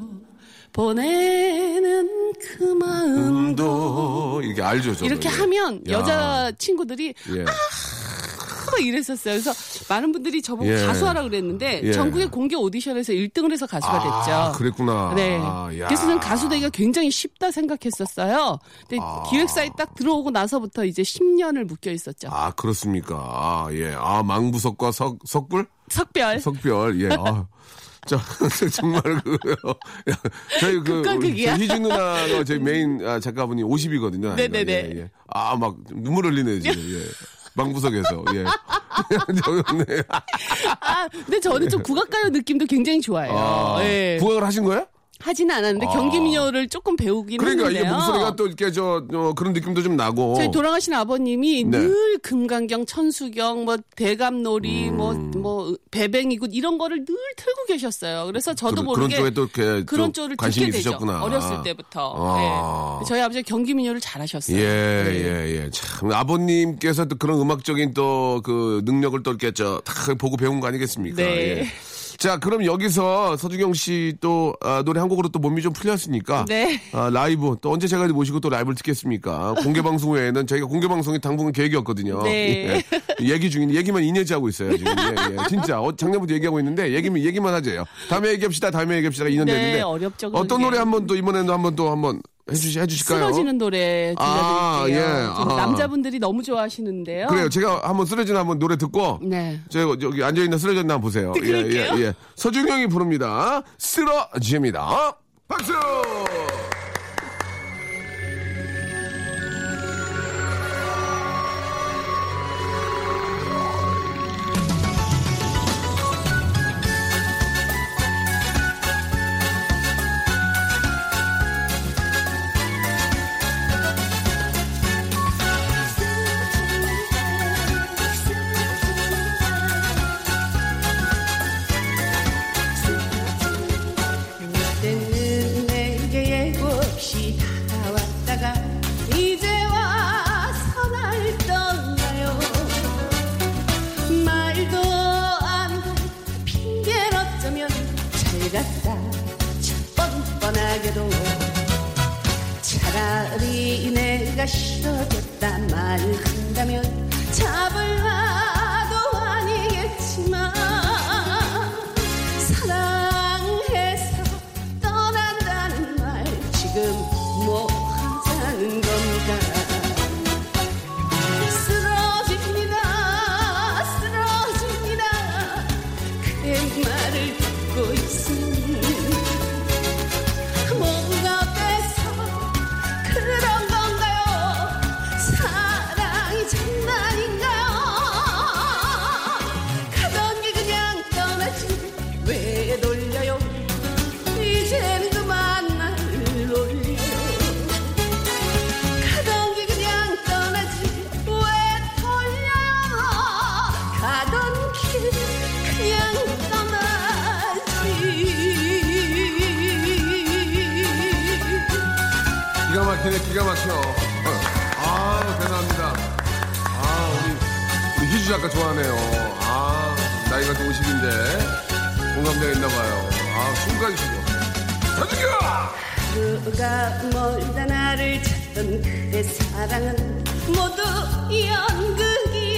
보내는 그 마음도 음도 이게 알죠 저도. 이렇게 예. 하면 야. 여자 친구들이 예. 막 이랬었어요. 그래서 많은 분들이 저보고 예. 가수하라 그랬는데 예. 전국의 공개 오디션에서 1등을 해서 가수가 아, 됐죠. 그랬구나. 네. 야. 그래서 저는 가수 되기가 굉장히 쉽다 생각했었어요. 근데 아. 기획사에 딱 들어오고 나서부터 이제 10년을 묶여 있었죠. 아 그렇습니까? 아, 예. 아 망부석과 석 석불 석별. 석별 예. 아. 자, 정말 그, 야, 저희 그, 우리 극이야. 희준 누나가 저희 메인 아, 작가분이 50이거든요. 네네네. 예, 예. 아, 막 눈물 흘리네, 지금. 예. 망부석에서, 예. 네. 아, 근데 저는 좀 국악가요 느낌도 굉장히 좋아해요. 아, 예. 국악을 하신 거예요? 하지는 않았는데 경기 민요를 조금 배우긴 그러니까 했는데요. 이게 목소리가 또 이렇게 저, 어, 그런 느낌도 좀 나고. 저희 돌아가신 아버님이 네. 늘 금강경, 천수경, 뭐 대감놀이, 음. 뭐뭐 배뱅이굿 이런 거를 늘 틀고 계셨어요. 그래서 저도 그런- 모르게 그런 쪽에 또 이렇게 그런 좀 쪽을 관심이 듣게 되죠. 있으셨구나. 어렸을 때부터. 아. 예. 저희 아버지 경기 민요를 잘하셨어요. 예, 네. 예, 예. 참, 아버님께서 또 그런 음악적인 또 그 능력을 또 이렇게 저, 다 보고 배운 거 아니겠습니까? 네. 예. 자, 그럼 여기서 서주경 씨 또, 아, 노래 한 곡으로 또 몸이 좀 풀렸으니까. 네. 아, 라이브, 또 언제 제가 모시고 또 라이브를 듣겠습니까? 공개 방송 외에는 저희가 공개 방송이 당분간 계획이었거든요. 네. 예. 얘기 중인, 얘기만 2년째 하고 있어요, 지금. 예, 예. 진짜. 어, 작년부터 얘기하고 있는데, 얘기만, 얘기만 하재요. 다음에 얘기합시다, 다음에 얘기합시다. 2년 네, 됐는데. 어렵죠, 어떤 게. 노래 한번 또 이번에는 한번 또 한번 해주시, 해주실까요? 쓰러지는 노래 아, 들려드릴게요. 예. 좀 아. 남자분들이 너무 좋아하시는데요. 그래요. 제가 한번 쓰러진 한번 노래 듣고 네. 제가 여기 앉아 있는 쓰러졌나 한번 보세요. 예, 예, 예. 서준영이 부릅니다. 쓰러집니다. 박수. 내가 싫어졌다 말한다면 잡을라 그가 멀다 나를 찾던 그의 사랑은 모두 연극이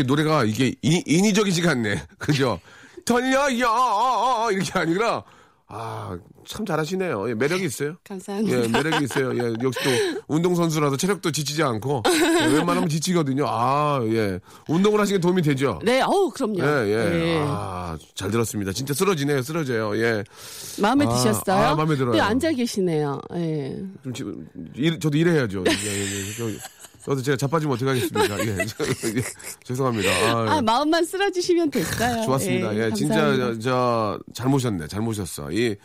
이게 노래가 이게 인, 인위적이지가 않네. 그죠? 털려요 이렇게 아니라 아 참 잘하시네요. 예, 매력이 있어요. 감사합니다. 예, 매력이 있어요. 예, 역시 또 운동선수라서 체력도 지치지 않고 예, 웬만하면 지치거든요. 아, 예. 운동을 하시는 게 도움이 되죠? 네, 어우, 그럼요. 예, 예. 예. 아, 잘 들었습니다. 진짜 쓰러지네요, 쓰러져요. 예. 마음에 아, 드셨어요? 아, 마음에 들어요. 네, 앉아 계시네요. 예. 좀 지금, 일, 저도 일해야죠. 예, 예, 예. 저, 저도 제가 자빠지면 어떡하겠습니까? 예, 저, 예, 죄송합니다. 아, 아, 마음만 쓸어주시면 됐어요. 좋았습니다. 예, 진짜, 감사합니다. 저, 저, 잘 모셨네. 잘 모셨어. 이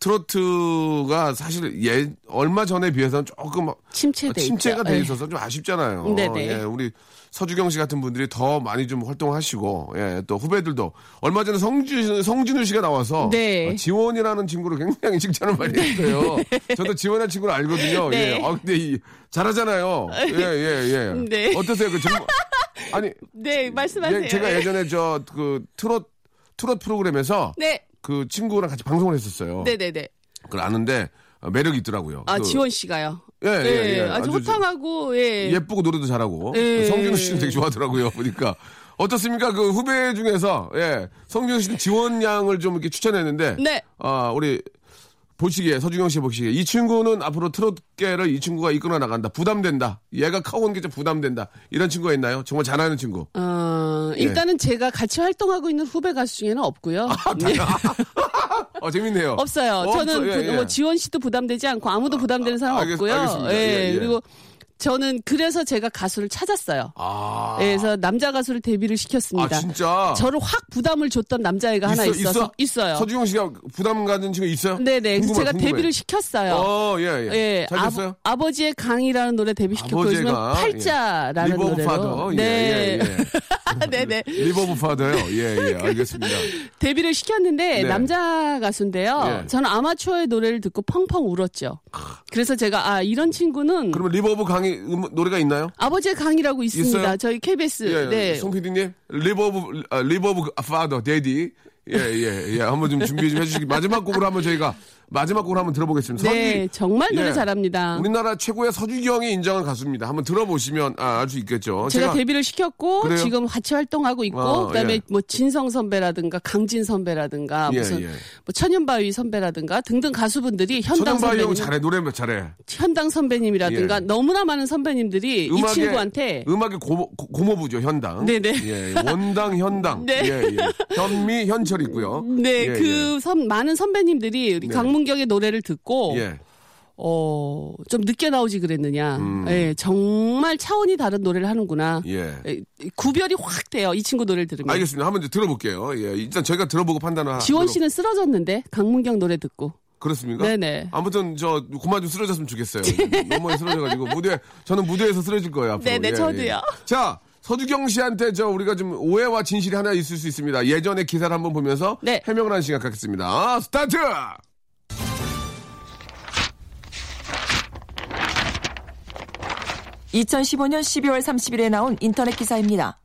트로트가 사실 예, 얼마 전에 비해서는 조금 침체돼 침체가 있죠. 돼 예. 있어서 좀 아쉽잖아요. 네네. 예, 우리 서주경 씨 같은 분들이 더 많이 좀 활동하시고, 예, 또 후배들도 얼마 전에 성주, 성진우 씨가 나와서 네. 어, 지원이라는 친구를 굉장히 칭찬을 많이 했어요. 저도 지원한 친구를 알거든요. 네. 예. 아, 근데 이, 잘하잖아요. 예, 예, 예. 네. 어떠세요? 그 정말, 아니, 네, 말씀하세요. 예, 제가 예전에 저 그 트롯 트롯 프로그램에서 네. 그 친구랑 같이 방송을 했었어요. 네 네 네. 그걸 아는데 어, 매력이 있더라고요. 아, 그 지원 씨가요. 예, 예, 예. 아주 아주 호탕하고, 예. 예쁘고 노래도 잘하고 예. 성준우 씨는 되게 좋아하더라고요. 보니까 어떻습니까? 그 후배 중에서 예 성준우 씨는 지원 양을 좀 이렇게 추천했는데 네. 아 우리 보시기에 서주경 씨 보시기에 이 친구는 앞으로 트롯계를 이 친구가 이끌어 나간다. 부담된다. 얘가 카온 게 좀 부담된다. 이런 친구가 있나요? 정말 잘하는 친구. 어, 예. 일단은 제가 같이 활동하고 있는 후배 가수 중에는 없고요. 네. 어 재밌네요. 없어요. 어, 저는. 예, 부- 예. 뭐 지원 씨도 부담되지 않고 아무도 부담되는 사람 알겠- 없고요. 알겠습니다. 예, 예. 그리고 저는 그래서 제가 가수를 찾았어요. 아. 예, 그래서 남자 가수를 데뷔를 시켰습니다. 아, 진짜? 저를 확 부담을 줬던 남자애가 하나 있어, 있어서 있어? 요 서주경 씨가 부담 가진 친구 있어요? 네네. 그래서 궁금해, 제가 궁금해. 데뷔를 시켰어요. 어, 예, 예. 예? 아, 버지의 강이라는 노래 데뷔시켰고 아버지가, 요즘은 팔자라는 오브 노래로 파더. 예, 네. 예, 예. 네네. 리버 오브 파더요. 예, 예. 알겠습니다. 데뷔를 시켰는데 네. 남자 가수인데요. 예. 저는 아마추어의 노래를 듣고 펑펑 울었죠. 그래서 제가 아 이런 친구는 그러면 리버 오브 강의 음, 노래가 있나요? 아버지의 강이라고 있습니다. 있어요? 저희 KBS. 예, 네. 송 PD님. River of, 아, River of Father, Daddy. 예, 예, 예. 한번 좀 준비 좀 해주시기. 마지막 곡으로 한번 저희가, 마지막 곡으로 한번 들어보겠습니다. 네, 정말 노래 예. 잘합니다. 우리나라 최고의 서주경이 인정한 가수입니다. 한번 들어보시면 아, 알 수 있겠죠. 제가, 데뷔를 시켰고 그래요? 지금 같이 활동하고 있고 어, 그다음에 예. 뭐 진성 선배라든가 강진 선배라든가 예, 무슨 예. 뭐 천년바위 선배라든가 등등 가수분들이 현당 선배님, 잘해, 노래 잘해. 현당 선배님이라든가 예. 너무나 많은 선배님들이 이 친구한테 음악의 고모, 고- 고모부죠 현당. 네네. 예, 원당 현당. 네. 예, 예. 현미 현철 있고요. 네, 예, 그 선- 많은 선배님들이 우리 네. 강 문경의 노래를 듣고 예. 어, 좀 늦게 나오지 그랬느냐. 음. 예, 정말 차원이 다른 노래를 하는구나. 예. 예, 구별이 확 돼요. 이 친구 노래를 들으면. 알겠습니다. 한번 이제 들어볼게요. 예, 일단 저희가 들어보고 판단을. 지원 씨는 쓰러졌는데 강문경 노래 듣고. 그렇습니까? 네네. 아무튼 저 그만 좀 쓰러졌으면 좋겠어요. 너무 많이 쓰러져가지고 무대 저는 무대에서 쓰러질 거예요. 앞으로. 네네, 예, 저도요. 예. 자 서주경 씨한테 저 우리가 좀 오해와 진실이 하나 있을 수 있습니다. 예전에 기사를 한번 보면서 네. 해명을 하는 시간 갖겠습니다. 아, 스타트. 2015년 12월 30일에 나온 인터넷 기사입니다.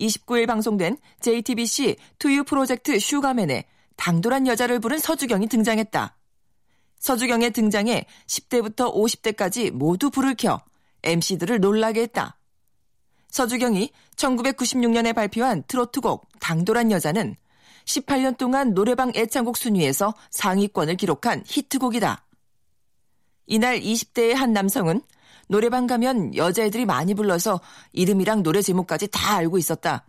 29일 방송된 JTBC 투유 프로젝트 슈가맨에 당돌한 여자를 부른 서주경이 등장했다. 서주경의 등장에 10대부터 50대까지 모두 불을 켜 MC들을 놀라게 했다. 서주경이 1996년에 발표한 트로트곡 당돌한 여자는 18년 동안 노래방 애창곡 순위에서 상위권을 기록한 히트곡이다. 이날 20대의 한 남성은 노래방 가면 여자애들이 많이 불러서 이름이랑 노래 제목까지 다 알고 있었다.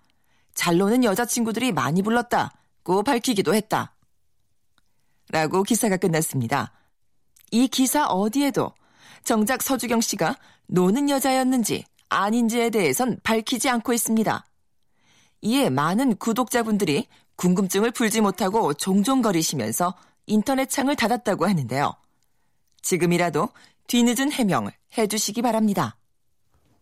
잘 노는 여자친구들이 많이 불렀다고 밝히기도 했다. 라고 기사가 끝났습니다. 이 기사 어디에도 정작 서주경 씨가 노는 여자였는지 아닌지에 대해선 밝히지 않고 있습니다. 이에 많은 구독자분들이 궁금증을 풀지 못하고 종종거리시면서 인터넷 창을 닫았다고 하는데요. 지금이라도 뒤늦은 해명을 해주시기 바랍니다.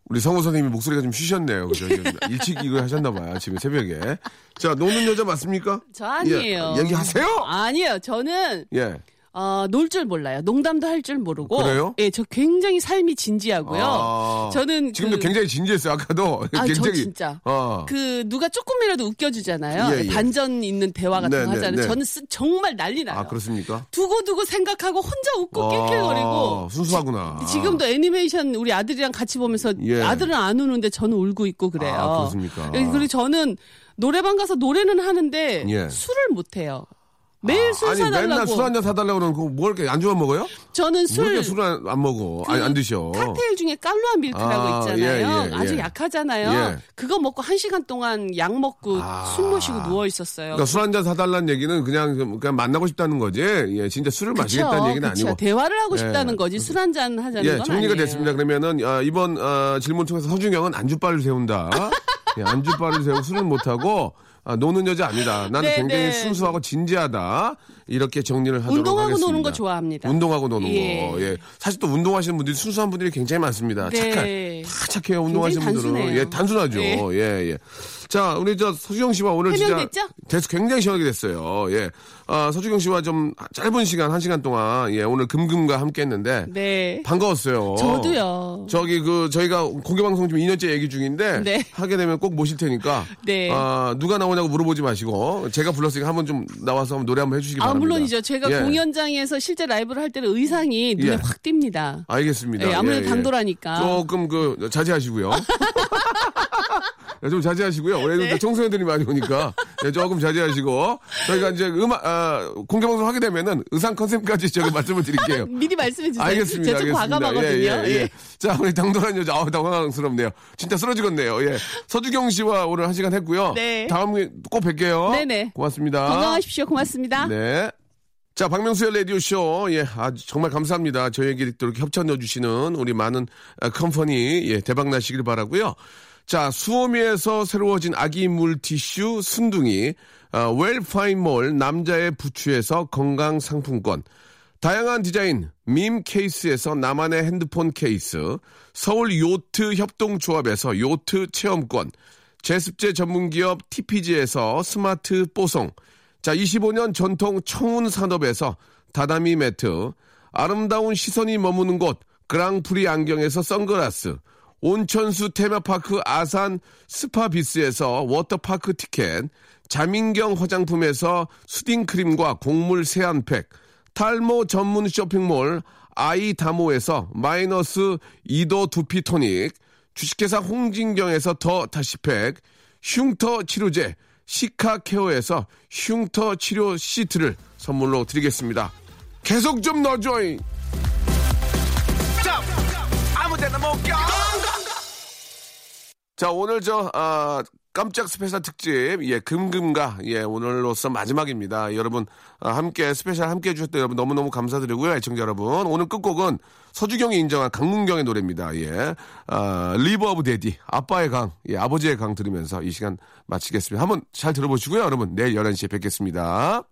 우리 성우 선생님이 목소리가 좀 쉬셨네요. 그죠? 일찍 이거 하셨나봐요. 지금 새벽에. 자, 노는 여자 맞습니까? 저 아니에요. 예, 얘기하세요! 아니에요. 저는 예. 어, 놀 줄 몰라요. 농담도 할 줄 모르고. 그래요? 예, 저 굉장히 삶이 진지하고요. 아, 저는 지금도 그- 굉장히 진지했어요. 아까도 아, 저 굉장히 진짜. 어. 그 누가 조금이라도 웃겨주잖아요. 예, 예. 반전 있는 대화 같은 네, 거 네, 하잖아요. 네. 저는 쓰- 정말 난리 나요. 아 그렇습니까? 두고 두고 생각하고 혼자 웃고 낄낄거리고. 아, 순수하구나. 지 금도 애니메이션 우리 아들이랑 같이 보면서 예. 아들은 안 우는데 저는 울고 있고 그래요. 아, 그렇습니까? 예, 그리고 저는 노래방 가서 노래는 하는데 예. 술을 못 해요. 매일 술 아니 맨날 사달라고. 술한 잔 사달라고 그러면 그거 뭐 이렇게 안주만 먹어요? 저는 왜술 이렇게 술을 안, 안 먹어? 그 아니 안 드셔. 칵테일 중에 깔루아 밀크라고 아, 있잖아요. 예, 예, 아주 예. 약하잖아요. 예. 그거 먹고 한 시간 동안 약 먹고 아. 숨 모시고 누워 있었어요. 그러니까 술 한 잔 사달라는 얘기는 그냥 좀 그냥 만나고 싶다는 거지. 예, 진짜 술을 마시겠다는 얘기는 그쵸. 아니고. 대화를 하고 예. 싶다는 거지 술 한 잔 하자는 예, 건 정리가 아니에요. 됐습니다. 그러면은 아, 이번 아, 질문 통해서 서준경은 안주바를 세운다. 예, 안주바를 세우고 술을 못 하고 아, 노는 여자 아니다. 나는 네, 굉장히 네. 순수하고 진지하다. 이렇게 정리를 하도록 운동하고 하겠습니다. 노는 거 좋아합니다. 운동하고 노는 예. 거. 예. 사실 또 운동하시는 분들이 순수한 분들이 굉장히 많습니다. 네. 착한, 다 착해요. 운동하시는 분들은. 단순해요. 예, 단순하죠. 예. 예, 예. 자, 우리 저 서주경 씨와 오늘? 진짜 됐, 굉장히 시원하게 됐어요. 예. 아, 서주경 씨와 좀 짧은 시간, 한 시간 동안 예, 오늘 금금과 함께 했는데 네. 반가웠어요. 저도요. 저기 그 저희가 공개 방송 좀 2년째 얘기 중인데 네. 하게 되면 꼭 모실 테니까 네. 아, 누가 나오냐고 물어보지 마시고 제가 불렀으니까 한번 좀 나와서 한번 노래 한번 해 주시기 아, 바랍니다. 물론이죠. 제가 예. 공연장에서 실제 라이브를 할 때는 의상이 눈에 예. 확 띕니다. 알겠습니다. 예, 아무래도 예, 예. 당돌하니까. 조금 그 자제하시고요. 예, 좀 자제하시고요. 왜냐면 네. 청소년들이 많이 오니까 예, 조금 자제하시고 저희가 이제 음악 아, 공개 방송 하게 되면은 의상 컨셉까지 제가 말씀을 드릴게요. 미리 말씀해 주세요. 알겠습니다. 제가 좀 알겠습니다. 과감하거든요. 예, 예, 예. 예. 자, 우리 당돌한 여자, 아우, 당황스럽네요. 진짜 쓰러지겠네요. 예. 서주경 씨와 오늘 한 시간 했고요. 네. 다음에 꼭 뵐게요. 네네. 고맙습니다. 건강하십시오. 고맙습니다. 네. 자, 박명수의 라디오쇼. 예, 아 정말 감사합니다. 저에게 또 이렇게 협찬 넣어주시는 우리 많은 아, 컴퍼니, 예, 대박 나시길 바라고요 자, 수오미에서 새로워진 아기 물티슈 순둥이, 아, 웰파인몰 남자의 부추에서 건강 상품권, 다양한 디자인 밈 케이스에서 나만의 핸드폰 케이스, 서울 요트 협동조합에서 요트 체험권, 제습제 전문기업 TPG에서 스마트 뽀송, 자 25년 전통 청운 산업에서 다다미 매트, 아름다운 시선이 머무는 곳 그랑프리 안경에서 선글라스, 온천수 테마파크 아산 스파비스에서 워터파크 티켓, 자민경 화장품에서 수딩크림과 곡물 세안팩, 탈모 전문 쇼핑몰 아이다모에서 마이너스 2도 두피 토닉, 주식회사 홍진경에서 더 다시팩, 흉터 치료제 시카케어에서 흉터 치료 시트를 선물로 드리겠습니다. 계속 좀 넣어줘잉! 자, 오늘 저, 아, 깜짝 스페셜 특집, 예, 금금가, 예, 오늘로서 마지막입니다. 여러분, 아, 함께, 스페셜 함께 해주셨던 여러분 너무너무 감사드리고요. 애청자 여러분. 오늘 끝곡은 서주경이 인정한 강문경의 노래입니다. 예. 아, River of Daddy, 아빠의 강, 예, 아버지의 강 들으면서 이 시간 마치겠습니다. 한번 잘 들어보시고요. 여러분, 내일 11시에 뵙겠습니다.